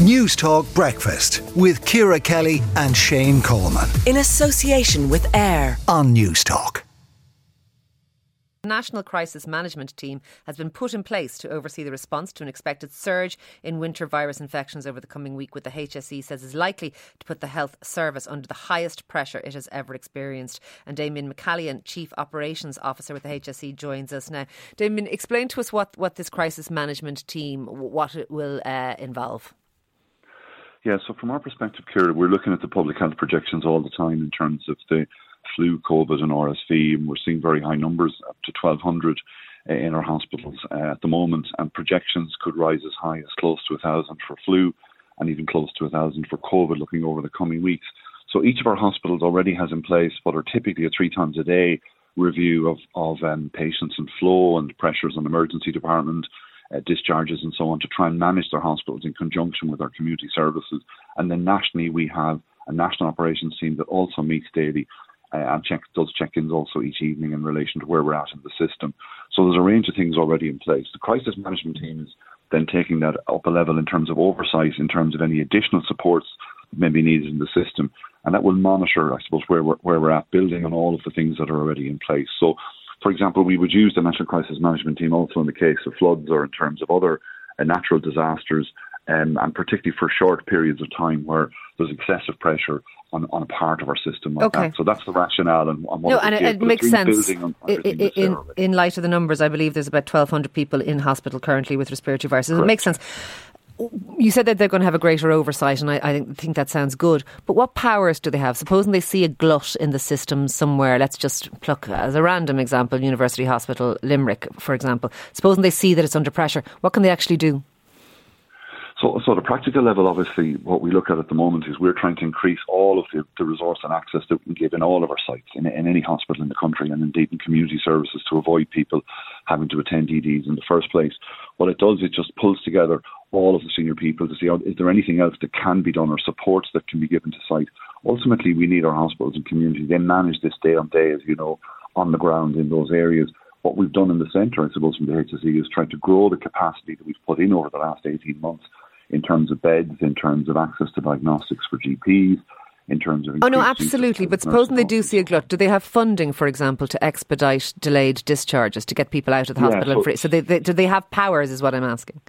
Newstalk Breakfast with Ciara Kelly and Shane Coleman. In association with AIR on Newstalk. The National Crisis Management Team has been put in place to oversee the response to an expected surge in winter virus infections over the coming week, with the HSE says is likely to put the health service under the highest pressure it has ever experienced. And Damien McCallion, Chief Operations Officer with the HSE, joins us now. Damien, explain to us what, what this crisis management team, what it will uh, involve. Yeah, so from our perspective, Ciara, we're looking at the public health projections all the time in terms of the flu, COVID, and RSV, and we're seeing very high numbers, up to 1,200 uh, in our hospitals uh, at the moment, and projections could rise as high as close to 1,000 for flu and even close to 1,000 for COVID looking over the coming weeks. So each of our hospitals already has in place what are typically a three times a day review of, of um, patients and flow and pressures on emergency department, uh, discharges and so on to try and manage their hospitals in conjunction with our community services. And then nationally, we have a national operations team that also meets daily uh, and check, does check-ins also each evening in relation to where we're at in the system. So there's a range of things already in place. The crisis management team is then taking that up a level in terms of oversight, in terms of any additional supports that may be needed in the system, and that will monitor, I suppose, where we're, where we're at, building on all of the things that are already in place. So for example, we would use the National Crisis Management Team also in the case of floods or in terms of other uh, natural disasters, um, and particularly for short periods of time where there's excessive pressure on, on a part of our system like okay. that. So that's the rationale and, and no, and it, it makes sense. In, in, in, light of the numbers, I believe there's about 1,200 people in hospital currently with respiratory viruses. Correct. It makes sense you said that they're going to have a greater oversight, and I, I, think that sounds good. But what powers do they have? Supposing they see a glut in the system somewhere, let's just pluck as a random example, University Hospital Limerick, for example. Supposing they see that it's under pressure, what can they actually do? So, so the practical level, obviously, what we look at at the moment is we're trying to increase all of the, the resource and access that we can give in all of our sites, in, in any hospital in the country, and indeed in community services to avoid people having to attend EDs in the first place. What it does, is it just pulls together all of the senior people to see oh, is there anything else that can be done or supports that can be given to site. Ultimately, we need our hospitals and community. They manage this day on day, as you know, on the ground in those areas. What we've done in the centre, I suppose, from the HSE is try to grow the capacity that we've put in over the last 18 months in terms of beds, in terms of access to diagnostics for GPs, in terms of. Oh no, absolutely. But supposing they do see a glut, do they have funding, for example, to expedite delayed discharges to get people out of the yeah, hospital? So, so they, they, do they have powers? Is what I'm asking.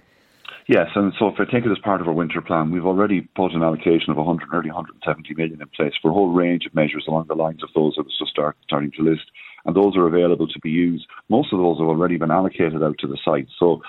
Yes, and so if I take it as part of our winter plan, we've already put an allocation of 100, nearly 170 million in place for a whole range of measures along the lines of those I was just start, starting to list, and those are available to be used. Most of those have already been allocated out to the site. So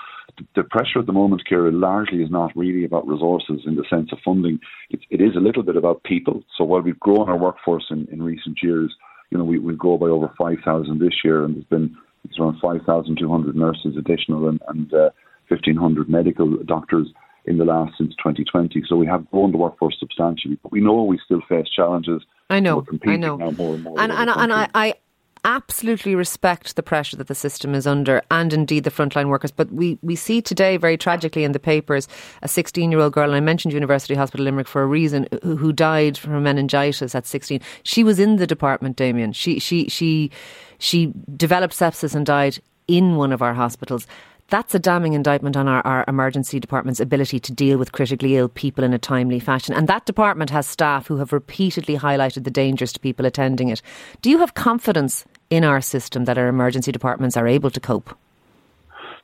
the pressure at the moment, Ciara, largely is not really about resources in the sense of funding. It, it is a little bit about people. So while we've grown our workforce in, in recent years, you know, we, we grow by over 5,000 this year, and there's been it's around 5,200 nurses additional and, and uh, 1,500 medical doctors in the last since 2020. So we have grown the workforce substantially, but we know we still face challenges. I know, I know, more and more. And, and, and I, I absolutely respect the pressure that the system is under and indeed the frontline workers. But we, we see today, very tragically in the papers, a 16 year old girl, and I mentioned University Hospital Limerick for a reason, who, who died from meningitis at 16. She was in the department, Damien. She, she, she, she developed sepsis and died in one of our hospitals. That's a damning indictment on our, our, emergency department's ability to deal with critically ill people in a timely fashion. And that department has staff who have repeatedly highlighted the dangers to people attending it. Do you have confidence in our system that our emergency departments are able to cope?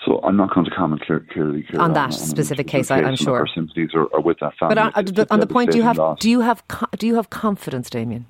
So I'm not going to comment clearly, on that on, specific case. case I'm sure our sympathies are, are, with that family. But on, uh, on the point, do you have loss. do you have do you have confidence, Damien?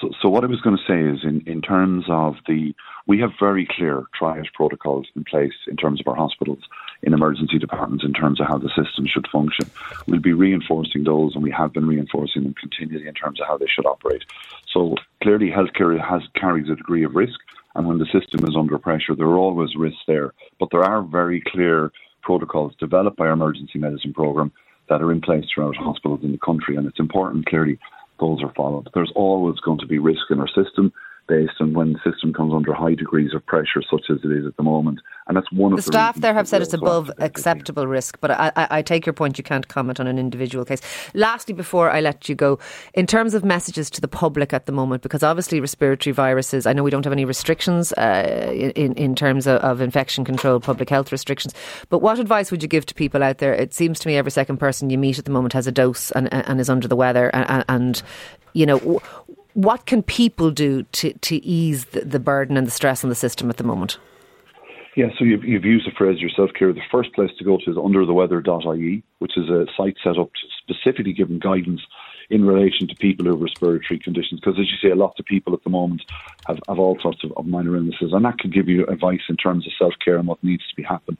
So, so what I was going to say is, in, in terms of the, we have very clear triage protocols in place in terms of our hospitals, in emergency departments, in terms of how the system should function. We'll be reinforcing those, and we have been reinforcing them continually in terms of how they should operate. So clearly, healthcare has carries a degree of risk, and when the system is under pressure, there are always risks there. But there are very clear protocols developed by our emergency medicine program that are in place throughout hospitals in the country, and it's important clearly those are followed. There's always going to be risk in our system. Based on when the system comes under high degrees of pressure, such as it is at the moment. And that's one the of the staff there have said it's above acceptable risk, but I, I, I take your point. You can't comment on an individual case. Lastly, before I let you go, in terms of messages to the public at the moment, because obviously respiratory viruses, I know we don't have any restrictions uh, in in terms of, of infection control, public health restrictions. But what advice would you give to people out there? It seems to me every second person you meet at the moment has a dose and, and is under the weather, and, and you know. What can people do to, to ease the, the burden and the stress on the system at the moment? Yeah, so you've, you've used the phrase yourself, Ciara. The first place to go to is undertheweather.ie, which is a site set up specifically giving guidance in relation to people who have respiratory conditions. Because as you say, a lot of people at the moment have, have all sorts of, of minor illnesses, and that can give you advice in terms of self care and what needs to be happen.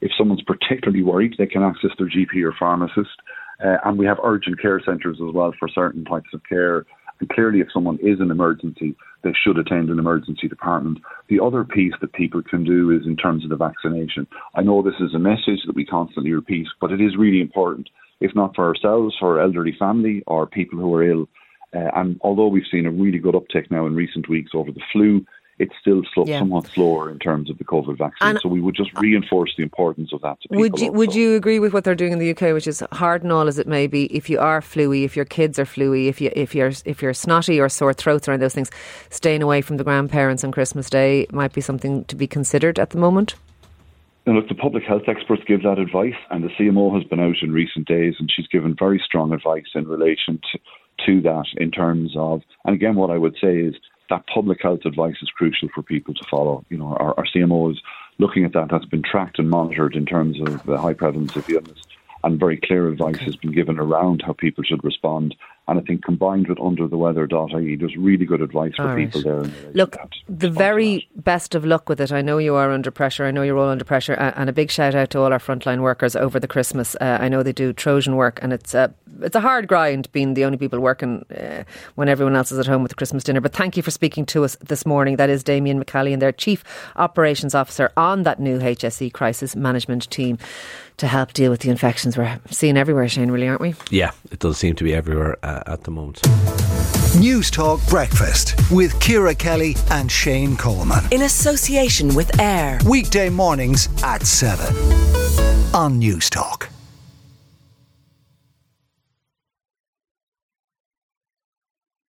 If someone's particularly worried, they can access their GP or pharmacist. Uh, and we have urgent care centres as well for certain types of care and clearly, if someone is an emergency, they should attend an emergency department. The other piece that people can do is in terms of the vaccination. I know this is a message that we constantly repeat, but it is really important, if not for ourselves, for our elderly family or people who are ill. Uh, and although we've seen a really good uptick now in recent weeks over the flu, it's still slow, yeah. somewhat slower in terms of the COVID vaccine. And so we would just reinforce the importance of that. would you Would you agree with what they're doing in the UK, which is hard and all as it may be? If you are fluey, if your kids are fluey, if you if you're if you're snotty or sore throats or those things, staying away from the grandparents on Christmas Day might be something to be considered at the moment. And look, the public health experts give that advice, and the CMO has been out in recent days, and she's given very strong advice in relation to, to that in terms of, and again, what I would say is that public health advice is crucial for people to follow. You know, our, our CMO is looking at that. That's been tracked and monitored in terms of the high prevalence of the illness, and very clear advice has been given around how people should respond and I think combined with undertheweather.ie, there's really good advice for people there. Look, the very best of luck with it. I know you are under pressure. I know you're all under pressure. And a big shout out to all our frontline workers over the Christmas. Uh, I know they do Trojan work, and it's a it's a hard grind being the only people working uh, when everyone else is at home with the Christmas dinner. But thank you for speaking to us this morning. That is Damien McCallie, and their Chief Operations Officer on that new HSE crisis management team to help deal with the infections we're seeing everywhere, Shane, really, aren't we? Yeah, it does seem to be everywhere uh, at the moment. News Talk Breakfast with Ciara Kelly and Shane Coleman. In association with AIR. Weekday mornings at 7 on Newstalk.